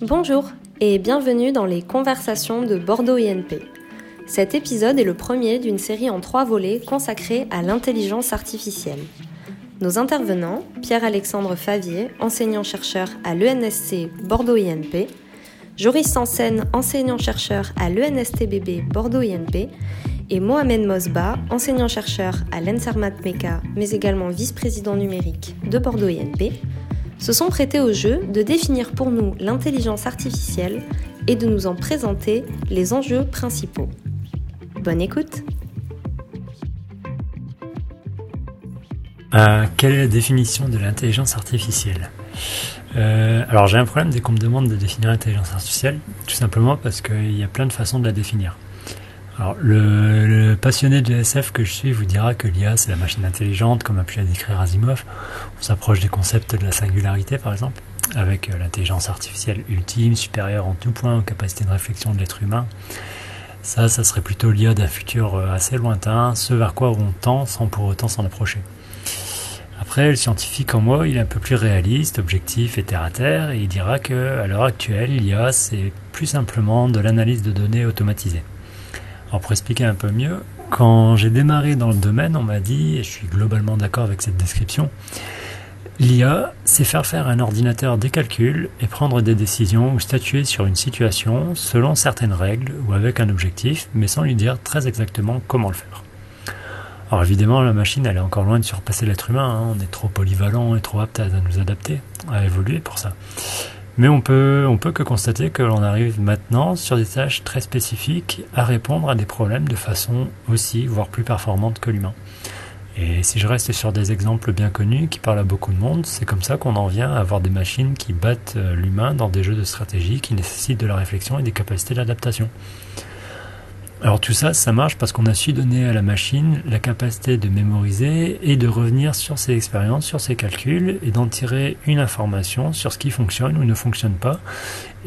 Bonjour et bienvenue dans les conversations de Bordeaux INP. Cet épisode est le premier d'une série en trois volets consacrée à l'intelligence artificielle. Nos intervenants, Pierre-Alexandre Favier, enseignant-chercheur à l'ENSC Bordeaux INP, Joris Sansen, enseignant-chercheur à l'ENSTBB Bordeaux INP, et Mohamed Mosba, enseignant-chercheur à l'ENSARMAT MECA, mais également vice-président numérique de Bordeaux INP, se sont prêtés au jeu de définir pour nous l'intelligence artificielle et de nous en présenter les enjeux principaux. Bonne écoute euh, Quelle est la définition de l'intelligence artificielle euh, Alors j'ai un problème dès qu'on me demande de définir l'intelligence artificielle, tout simplement parce qu'il y a plein de façons de la définir. Alors, le, passionné de SF que je suis vous dira que l'IA, c'est la machine intelligente, comme a pu la décrire Asimov. On s'approche des concepts de la singularité, par exemple, avec euh, l'intelligence artificielle ultime, supérieure en tout point aux capacités de réflexion de l'être humain. Ça, ça serait plutôt l'IA d'un futur euh, assez lointain, ce vers quoi on tend sans pour autant s'en approcher. Après, le scientifique en moi, il est un peu plus réaliste, objectif et terre à terre, et il dira que, à l'heure actuelle, l'IA, c'est plus simplement de l'analyse de données automatisée. Alors pour expliquer un peu mieux, quand j'ai démarré dans le domaine, on m'a dit, et je suis globalement d'accord avec cette description, l'IA, c'est faire faire un ordinateur des calculs et prendre des décisions ou statuer sur une situation selon certaines règles ou avec un objectif, mais sans lui dire très exactement comment le faire. Alors évidemment, la machine, elle est encore loin de surpasser l'être humain, hein. on est trop polyvalent et trop apte à nous adapter, à évoluer pour ça. Mais on peut, on peut que constater que l'on arrive maintenant sur des tâches très spécifiques à répondre à des problèmes de façon aussi, voire plus performante que l'humain. Et si je reste sur des exemples bien connus qui parlent à beaucoup de monde, c'est comme ça qu'on en vient à avoir des machines qui battent euh, l'humain dans des jeux de stratégie qui nécessitent de la réflexion et des capacités d'adaptation. Alors tout ça, ça marche parce qu'on a su donner à la machine la capacité de mémoriser et de revenir sur ses expériences, sur ses calculs et d'en tirer une information sur ce qui fonctionne ou ne fonctionne pas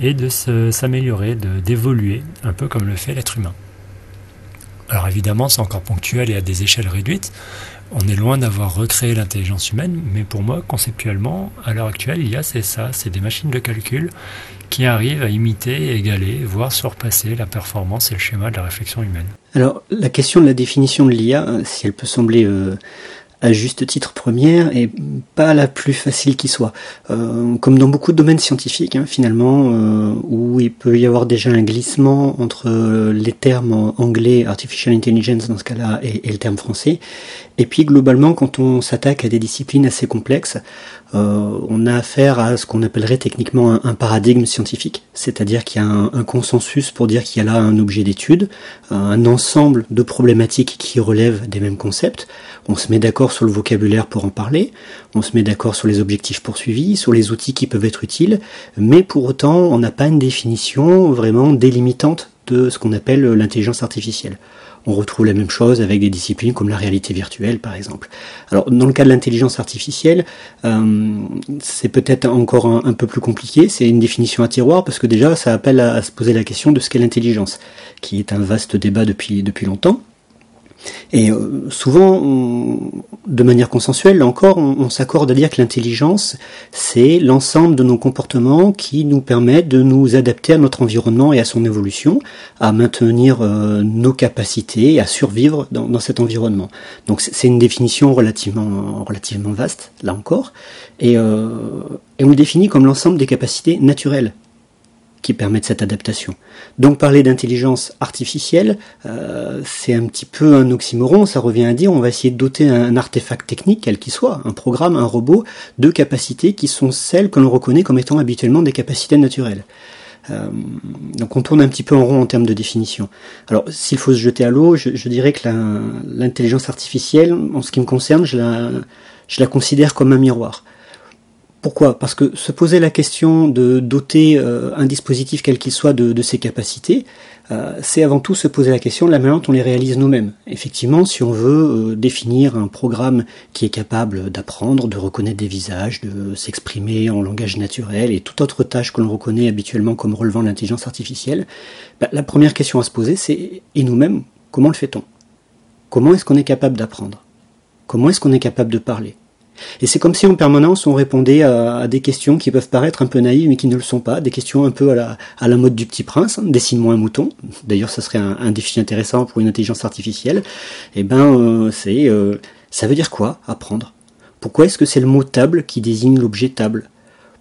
et de s'améliorer, d'évoluer, un peu comme le fait l'être humain. Alors évidemment, c'est encore ponctuel et à des échelles réduites. On est loin d'avoir recréé l'intelligence humaine, mais pour moi, conceptuellement, à l'heure actuelle, il y a c'est ça, c'est des machines de calcul qui arrivent à imiter, égaler, voire surpasser la performance et le schéma de la réflexion humaine. Alors, la question de la définition de l'IA, si elle peut sembler euh, à juste titre première et pas la plus facile qui soit. Euh, comme dans beaucoup de domaines scientifiques, hein, finalement, euh, où il peut y avoir déjà un glissement entre les termes anglais, artificial intelligence dans ce cas-là, et, le terme français. Et puis globalement, quand on s'attaque à des disciplines assez complexes, euh, on a affaire à ce qu'on appellerait techniquement un, paradigme scientifique, c'est-à-dire qu'il y a un, un, consensus pour dire qu'il y a là un objet d'étude, un ensemble de problématiques qui relèvent des mêmes concepts. On se met d'accord sur le vocabulaire pour en parler, on se met d'accord sur les objectifs poursuivis, sur les outils qui peuvent être utiles, mais pour autant on n'a pas une définition vraiment délimitante de ce qu'on appelle l'intelligence artificielle. On retrouve la même chose avec des disciplines comme la réalité virtuelle, par exemple. Alors, dans le cas de l'intelligence artificielle, euh, c'est peut-être encore un, peu plus compliqué. C'est une définition à tiroir parce que déjà, ça appelle à, à se poser la question de ce qu'est l'intelligence, qui est un vaste débat depuis depuis longtemps. Et euh, souvent, de manière consensuelle, là encore, on, s'accorde à dire que l'intelligence, c'est l'ensemble de nos comportements qui nous permettent de nous adapter à notre environnement et à son évolution, à maintenir euh, nos capacités, à survivre dans, cet environnement. Donc c'est une définition relativement, relativement vaste, là encore, et, euh, et on le définit comme l'ensemble des capacités naturelles qui permettent cette adaptation. Donc parler d'intelligence artificielle, euh, c'est un petit peu un oxymoron, ça revient à dire on va essayer de doter un, artefact technique, quel qu'il soit, un programme, un robot, de capacités qui sont celles que l'on reconnaît comme étant habituellement des capacités naturelles. Euh, donc on tourne un petit peu en rond en termes de définition. Alors s'il faut se jeter à l'eau, je, dirais que l'intelligence artificielle, en ce qui me concerne, je la considère comme un miroir. Pourquoi? Parce que se poser la question de doter euh, un dispositif quel qu'il soit de, ses capacités, euh, c'est avant tout se poser la question de la manière dont on les réalise nous-mêmes. Effectivement, si on veut euh, définir un programme qui est capable d'apprendre, de reconnaître des visages, de s'exprimer en langage naturel et toute autre tâche que l'on reconnaît habituellement comme relevant de l'intelligence artificielle, bah, la première question à se poser, c'est et nous-mêmes, comment le fait-on? Comment est-ce qu'on est capable d'apprendre? Comment est-ce qu'on est capable de parler? Et c'est comme si en permanence on répondait à, des questions qui peuvent paraître un peu naïves mais qui ne le sont pas, des questions un peu à la, mode du petit prince, hein, dessine-moi un mouton. D'ailleurs, ça serait un, défi intéressant pour une intelligence artificielle. Et eh ben, euh, c'est, euh, ça veut dire quoi apprendre? Pourquoi est-ce que c'est le mot table qui désigne l'objet table?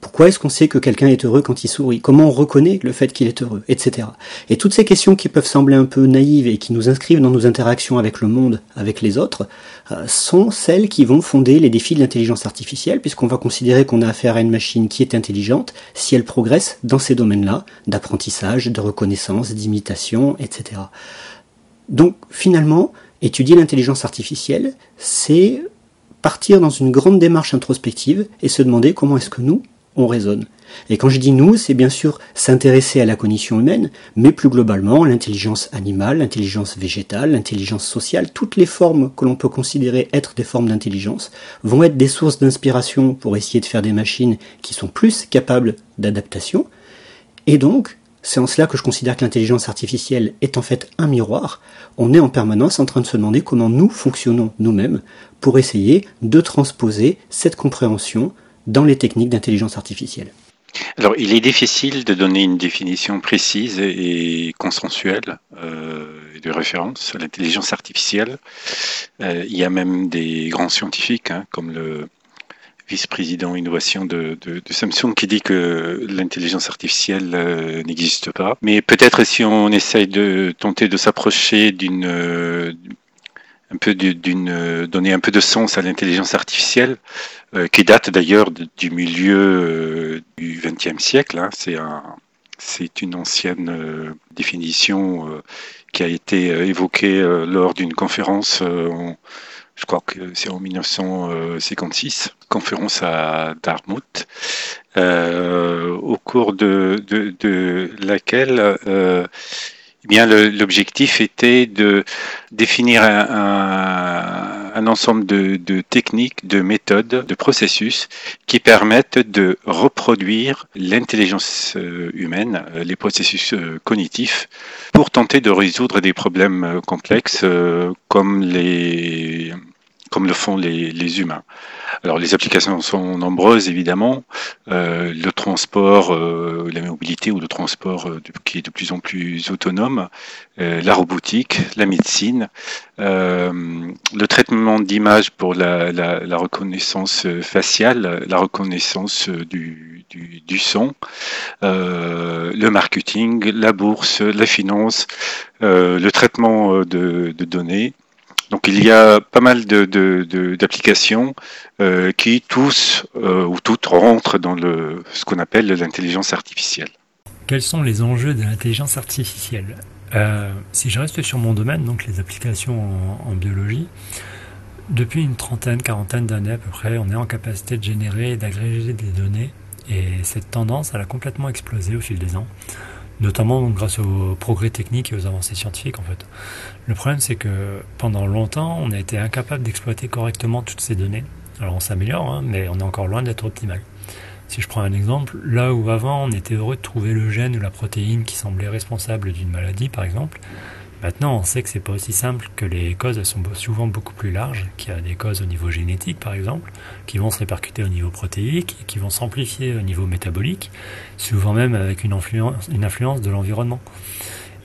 Pourquoi est-ce qu'on sait que quelqu'un est heureux quand il sourit? Comment on reconnaît le fait qu'il est heureux? Etc. Et toutes ces questions qui peuvent sembler un peu naïves et qui nous inscrivent dans nos interactions avec le monde, avec les autres, euh, sont celles qui vont fonder les défis de l'intelligence artificielle, puisqu'on va considérer qu'on a affaire à une machine qui est intelligente si elle progresse dans ces domaines-là, d'apprentissage, de reconnaissance, d'imitation, etc. Donc finalement, étudier l'intelligence artificielle, c'est partir dans une grande démarche introspective et se demander comment est-ce que nous, on raisonne. Et quand je dis nous, c'est bien sûr s'intéresser à la cognition humaine, mais plus globalement l'intelligence animale, l'intelligence végétale, l'intelligence sociale, toutes les formes que l'on peut considérer être des formes d'intelligence vont être des sources d'inspiration pour essayer de faire des machines qui sont plus capables d'adaptation. Et donc, c'est en cela que je considère que l'intelligence artificielle est en fait un miroir. On est en permanence en train de se demander comment nous fonctionnons nous-mêmes pour essayer de transposer cette compréhension dans les techniques d'intelligence artificielle alors, il est difficile de donner une définition précise et consensuelle euh, de référence à l'intelligence artificielle. Euh, il y a même des grands scientifiques, hein, comme le vice-président innovation de, Samsung, qui dit que l'intelligence artificielle euh, n'existe pas. Mais peut-être si on essaye de tenter de s'approcher d'une un peu d'une euh, donner un peu de sens à l'intelligence artificielle, euh, qui date d'ailleurs du milieu euh, du XXe siècle. Hein. C'est un, c'est une ancienne définition qui a été évoquée lors d'une conférence. je crois que c'est en 1956, conférence à Dartmouth, au cours de laquelle eh bien, l'objectif était de définir un, ensemble de, de, techniques, de méthodes, de processus qui permettent de reproduire l'intelligence euh, humaine, euh, les processus euh, cognitifs, pour tenter de résoudre des problèmes complexes comme les comme le font les, humains. Alors les applications sont nombreuses évidemment. Euh, le transport, euh, la mobilité ou le transport euh, qui est de plus en plus autonome, la robotique, la médecine, le traitement d'image pour la, reconnaissance faciale, la reconnaissance du, son, le marketing, la bourse, la finance, le traitement de données. Donc il y a pas mal d'applications de, euh, qui tous euh, ou toutes rentrent dans ce qu'on appelle l'intelligence artificielle. Quels sont les enjeux de l'intelligence artificielle? Euh, Si je reste sur mon domaine, donc les applications en, biologie, depuis une trentaine, quarantaine d'années à peu près, on est en capacité de générer et d'agréger des données. Et cette tendance, elle a complètement explosé au fil des ans notamment grâce aux progrès techniques et aux avancées scientifiques en fait. Le problème c'est que pendant longtemps on a été incapable d'exploiter correctement toutes ces données. Alors on s'améliore, hein, mais on est encore loin d'être optimal. Si je prends un exemple, là où avant on était heureux de trouver le gène ou la protéine qui semblait responsable d'une maladie par exemple, Maintenant, on sait que c'est pas aussi simple, que les causes sont souvent beaucoup plus larges, qu'il y a des causes au niveau génétique par exemple, qui vont se répercuter au niveau protéique, qui vont s'amplifier au niveau métabolique, souvent même avec une influence, une influence de l'environnement.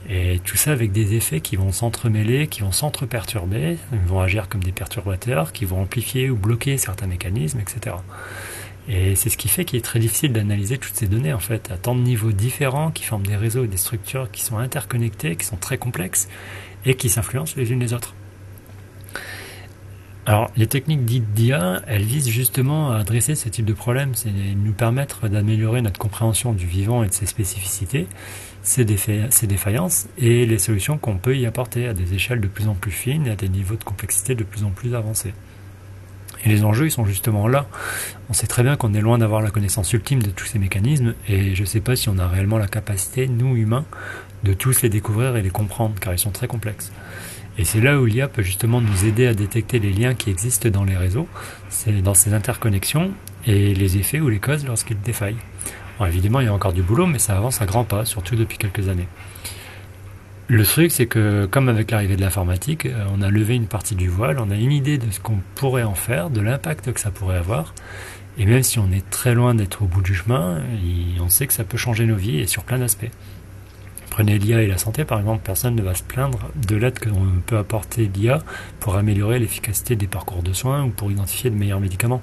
Et tout ça avec des effets qui vont s'entremêler, qui vont s'entreperturber, vont agir comme des perturbateurs, qui vont amplifier ou bloquer certains mécanismes, etc. Et c'est ce qui fait qu'il est très difficile d'analyser toutes ces données en fait, à tant de niveaux différents, qui forment des réseaux et des structures qui sont interconnectés, qui sont très complexes et qui s'influencent les unes les autres. Alors, les techniques dites d'IA, elles visent justement à adresser ce type de problème, c'est nous permettre d'améliorer notre compréhension du vivant et de ses spécificités, ses, ses défaillances et les solutions qu'on peut y apporter à des échelles de plus en plus fines et à des niveaux de complexité de plus en plus avancés. Et les enjeux, ils sont justement là. On sait très bien qu'on est loin d'avoir la connaissance ultime de tous ces mécanismes, et je ne sais pas si on a réellement la capacité, nous humains, de tous les découvrir et les comprendre, car ils sont très complexes. Et c'est là où l'IA peut justement nous aider à détecter les liens qui existent dans les réseaux, c'est dans ces interconnexions, et les effets ou les causes lorsqu'ils défaillent. évidemment, il y a encore du boulot, mais ça avance à grands pas, surtout depuis quelques années. Le truc, c'est que comme avec l'arrivée de l'informatique, euh, on a levé une partie du voile, on a une idée de ce qu'on pourrait en faire, de l'impact que ça pourrait avoir. Et même si on est très loin d'être au bout du chemin, on sait que ça peut changer nos vies et sur plein d'aspects. Prenez l'IA et la santé, par exemple, personne ne va se plaindre de l'aide que peut apporter l'IA pour améliorer l'efficacité des parcours de soins ou pour identifier de meilleurs médicaments.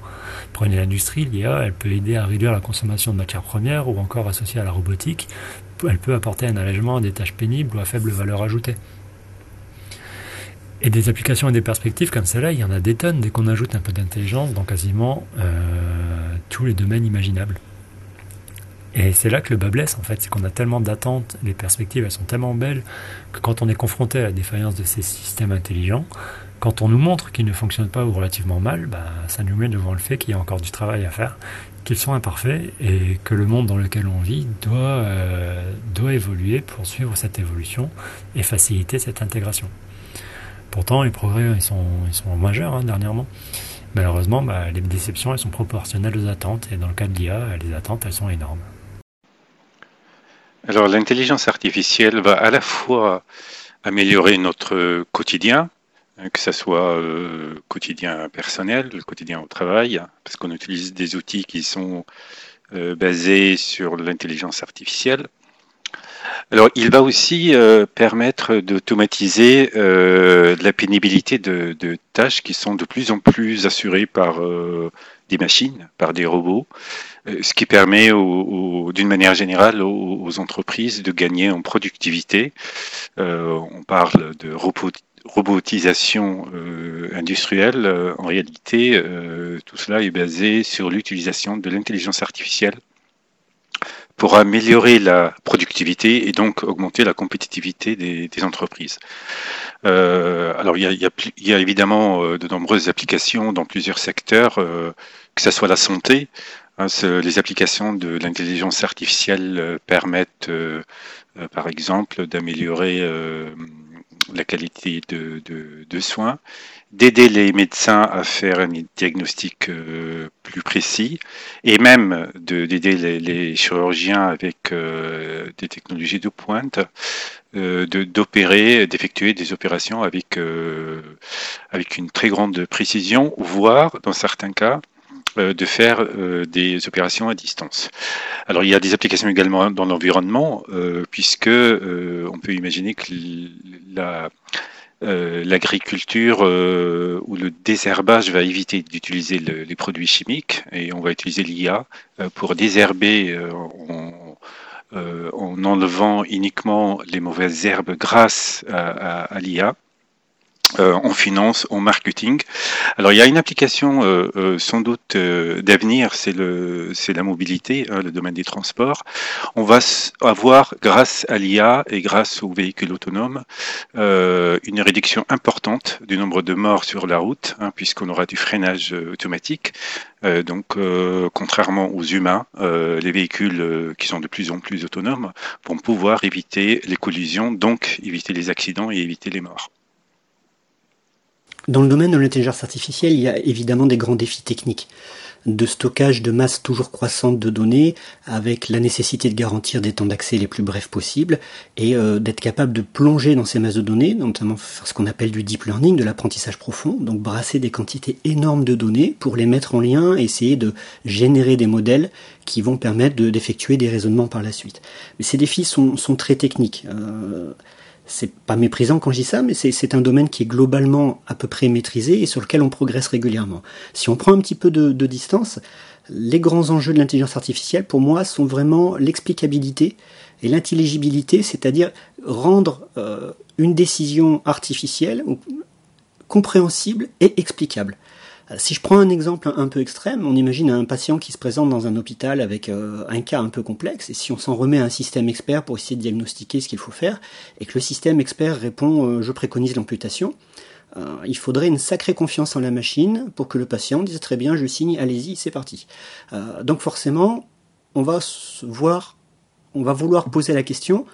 Prenez l'industrie, l'IA, elle peut aider à réduire la consommation de matières premières ou encore associée à la robotique, elle peut apporter un allègement à des tâches pénibles ou à faible valeur ajoutée. Et des applications et des perspectives comme celle-là, il y en a des tonnes dès qu'on ajoute un peu d'intelligence dans quasiment euh, tous les domaines imaginables. Et c'est là que le bas blesse, en fait, c'est qu'on a tellement d'attentes, les perspectives, elles sont tellement belles, que quand on est confronté à la défaillance de ces systèmes intelligents, quand on nous montre qu'ils ne fonctionnent pas ou relativement mal, bah, ça nous met devant le fait qu'il y a encore du travail à faire, qu'ils sont imparfaits et que le monde dans lequel on vit doit, euh, doit évoluer pour suivre cette évolution et faciliter cette intégration. Pourtant, les progrès, ils sont, ils sont majeurs hein, dernièrement. Malheureusement, bah, les déceptions, elles sont proportionnelles aux attentes et dans le cas de l'IA, les attentes, elles sont énormes. Alors l'intelligence artificielle va à la fois améliorer notre quotidien, que ce soit euh, quotidien personnel, le quotidien au travail, parce qu'on utilise des outils qui sont euh, basés sur l'intelligence artificielle. Alors, il va aussi euh, permettre d'automatiser la pénibilité de, tâches qui sont de plus en plus assurées par des machines, par des robots. Euh, ce qui permet d'une manière générale aux, entreprises de gagner en productivité. Euh, on parle de robotisation euh, industrielle. en réalité, tout cela est basé sur l'utilisation de l'intelligence artificielle pour améliorer la productivité et donc augmenter la compétitivité des, entreprises. alors il y, a, évidemment de nombreuses applications dans plusieurs secteurs, que ce soit la santé, Hein, les applications de l'intelligence artificielle euh, permettent, euh, euh, par exemple, d'améliorer la qualité de, soins, d'aider les médecins à faire un diagnostic plus précis et même d'aider les, chirurgiens avec des technologies de pointe d'opérer, d'effectuer des opérations avec, une très grande précision, voire dans certains cas euh, de faire euh, des opérations à distance. Alors il y a des applications également dans l'environnement, euh, puisque on peut imaginer que la l'agriculture ou le désherbage va éviter d'utiliser les produits chimiques et on va utiliser l'IA pour désherber en, en, enlevant uniquement les mauvaises herbes grâce à l'IA. Euh, en finance, en marketing. Alors il y a une application euh, euh, sans doute d'avenir, c'est le c'est la mobilité, hein, le domaine des transports. On va avoir grâce à l'IA et grâce aux véhicules autonomes une réduction importante du nombre de morts sur la route, hein, puisqu'on aura du freinage automatique. donc contrairement aux humains, les véhicules qui sont de plus en plus autonomes vont pouvoir éviter les collisions, donc éviter les accidents et éviter les morts. Dans le domaine de l'intelligence artificielle, il y a évidemment des grands défis techniques de stockage de masse toujours croissante de données avec la nécessité de garantir des temps d'accès les plus brefs possibles et euh, d'être capable de plonger dans ces masses de données, notamment faire ce qu'on appelle du deep learning, de l'apprentissage profond, donc brasser des quantités énormes de données pour les mettre en lien, essayer de générer des modèles qui vont permettre d'effectuer des raisonnements par la suite. Mais ces défis sont, sont très techniques. Euh, c'est pas méprisant quand je dis ça, mais c'est un domaine qui est globalement à peu près maîtrisé et sur lequel on progresse régulièrement. Si on prend un petit peu de, distance, les grands enjeux de l'intelligence artificielle, pour moi, sont vraiment l'explicabilité et l'intelligibilité, c'est-à-dire rendre euh, une décision artificielle compréhensible et explicable. Euh, si je prends un exemple un peu extrême, on imagine un patient qui se présente dans un hôpital avec euh, un cas un peu complexe, et si on s'en remet à un système expert pour essayer de diagnostiquer ce qu'il faut faire, et que le système expert répond euh, je préconise l'amputation, il faudrait une sacrée confiance en la machine pour que le patient dise très bien je signe, allez-y, c'est parti. donc forcément, on va voir, on va vouloir poser la question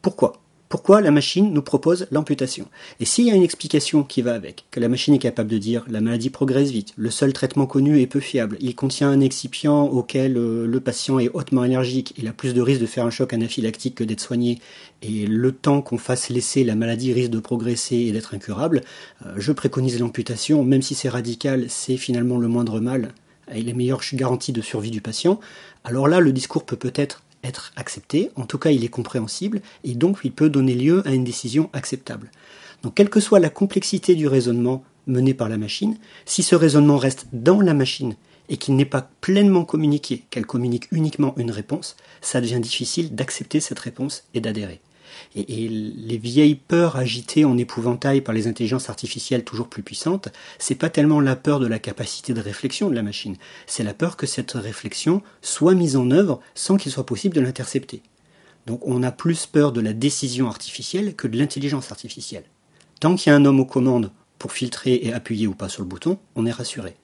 pourquoi? Pourquoi la machine nous propose l'amputation. Et s'il y a une explication qui va avec, que la machine est capable de dire la maladie progresse vite, le seul traitement connu est peu fiable, il contient un excipient auquel euh, le patient est hautement allergique, il a plus de risque de faire un choc anaphylactique que d'être soigné, et le temps qu'on fasse laisser, la maladie risque de progresser et d'être incurable, euh, je préconise l'amputation, même si c'est radical, c'est finalement le moindre mal et les meilleures garanties de survie du patient. Alors là, le discours peut peut-être être accepté, en tout cas il est compréhensible, et donc il peut donner lieu à une décision acceptable. Donc quelle que soit la complexité du raisonnement mené par la machine, si ce raisonnement reste dans la machine et qu'il n'est pas pleinement communiqué, qu'elle communique uniquement une réponse, ça devient difficile d'accepter cette réponse et d'adhérer. Et, les vieilles peurs agitées en épouvantail par les intelligences artificielles toujours plus puissantes, c'est pas tellement la peur de la capacité de réflexion de la machine, c'est la peur que cette réflexion soit mise en œuvre sans qu'il soit possible de l'intercepter. Donc on a plus peur de la décision artificielle que de l'intelligence artificielle. Tant qu'il y a un homme aux commandes pour filtrer et appuyer ou pas sur le bouton, on est rassuré.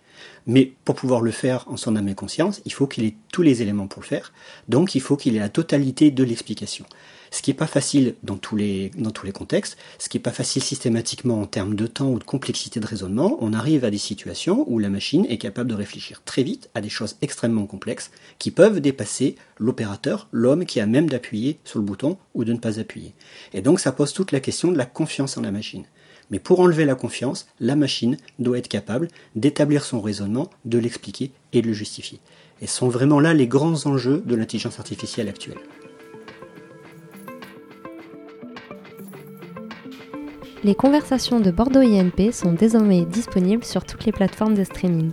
Mais pour pouvoir le faire en son âme et conscience, il faut qu'il ait tous les éléments pour le faire. Donc il faut qu'il ait la totalité de l'explication. Ce qui n'est pas facile dans tous, les, contextes, ce qui n'est pas facile systématiquement en termes de temps ou de complexité de raisonnement, on arrive à des situations où la machine est capable de réfléchir très vite à des choses extrêmement complexes qui peuvent dépasser l'opérateur, l'homme qui a même d'appuyer sur le bouton ou de ne pas appuyer. Et donc ça pose toute la question de la confiance en la machine. Mais pour enlever la confiance, la machine doit être capable d'établir son raisonnement, de l'expliquer et de le justifier. Et ce sont vraiment là les grands enjeux de l'intelligence artificielle actuelle. Les conversations de Bordeaux INP sont désormais disponibles sur toutes les plateformes de streaming.